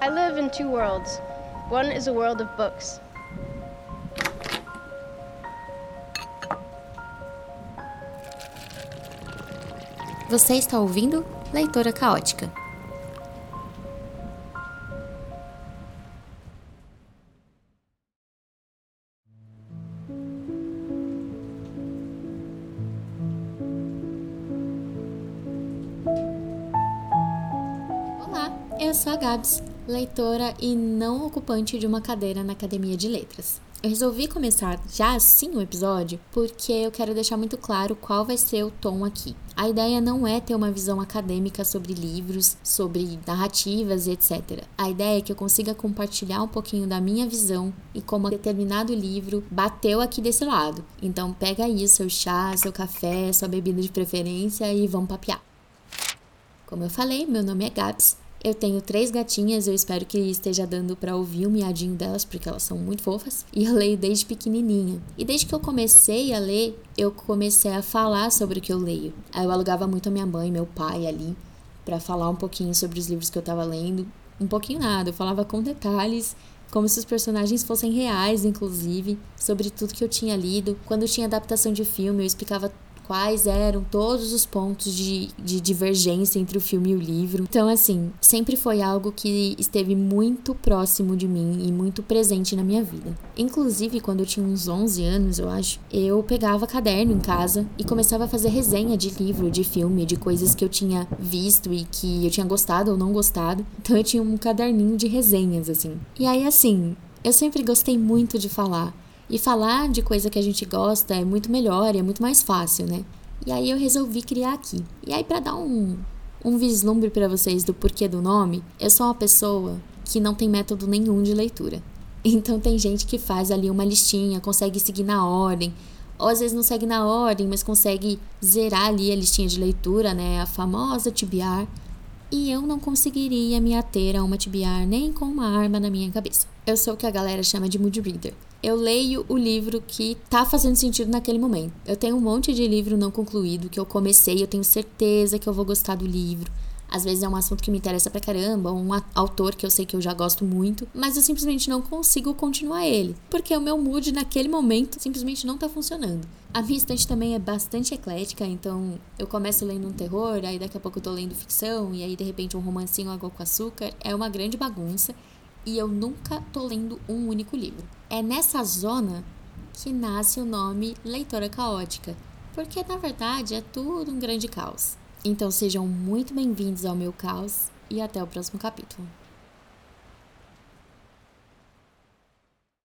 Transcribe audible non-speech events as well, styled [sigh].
I live in two worlds. One is a world of books. Você está ouvindo Leitora Caótica. Olá, eu sou a Gabs, leitora e não ocupante de uma cadeira na Academia de Letras. Eu resolvi começar já assim o episódio porque eu quero deixar muito claro qual vai ser o tom aqui. A ideia não é ter uma visão acadêmica sobre livros, sobre narrativas e etc. A ideia é que eu consiga compartilhar um pouquinho da minha visão e como determinado livro bateu aqui desse lado. Então pega aí o seu chá, seu café, sua bebida de preferência e vamos papear. Como eu falei, meu nome é Gabs eu tenho três gatinhas, eu espero que esteja dando para ouvir o miadinho delas, porque elas são muito fofas. E eu leio desde pequenininha. E desde que eu comecei a ler, eu comecei a falar sobre o que eu leio. Aí eu alugava muito a minha mãe, meu pai ali, para falar um pouquinho sobre os livros que eu tava lendo. Um pouquinho nada, eu falava com detalhes como se os personagens fossem reais, inclusive, sobre tudo que eu tinha lido. Quando tinha adaptação de filme, eu explicava quais eram todos os pontos de, de divergência entre o filme e o livro. Então, assim, sempre foi algo que esteve muito próximo de mim e muito presente na minha vida. Inclusive, quando eu tinha uns 11 anos, eu acho, eu pegava caderno em casa e começava a fazer resenha de livro, de filme, de coisas que eu tinha visto e que eu tinha gostado ou não gostado. Então, eu tinha um caderninho de resenhas, assim. E aí, assim, eu sempre gostei muito de falar. E falar de coisa que a gente gosta é muito melhor é muito mais fácil, né? E aí eu resolvi criar aqui. E aí para dar um um vislumbre para vocês do porquê do nome, eu sou uma pessoa que não tem método nenhum de leitura. [laughs] Então tem gente que faz ali uma listinha, consegue seguir na ordem, ou às vezes não segue na ordem, mas consegue zerar ali a listinha de leitura, né, a famosa tibiar. E eu não conseguiria me ater a uma tibiar nem com uma arma na minha cabeça. Eu sou o que a galera chama de mood reader eu leio o livro que tá fazendo sentido naquele momento. Eu tenho um monte de livro não concluído que eu comecei, eu tenho certeza que eu vou gostar do livro. Às vezes é um assunto que me interessa pra caramba, um autor que eu sei que eu já gosto muito, mas eu simplesmente não consigo continuar ele, porque o meu mood naquele momento simplesmente não tá funcionando. A minha estante também é bastante eclética, então eu começo lendo um terror, aí daqui a pouco eu tô lendo ficção, e aí de repente um romancinho água com açúcar. É uma grande bagunça e eu nunca tô lendo um único livro. É nessa zona que nasce o nome Leitora Caótica, porque na verdade é tudo um grande caos. Então sejam muito bem-vindos ao meu caos e até o próximo capítulo.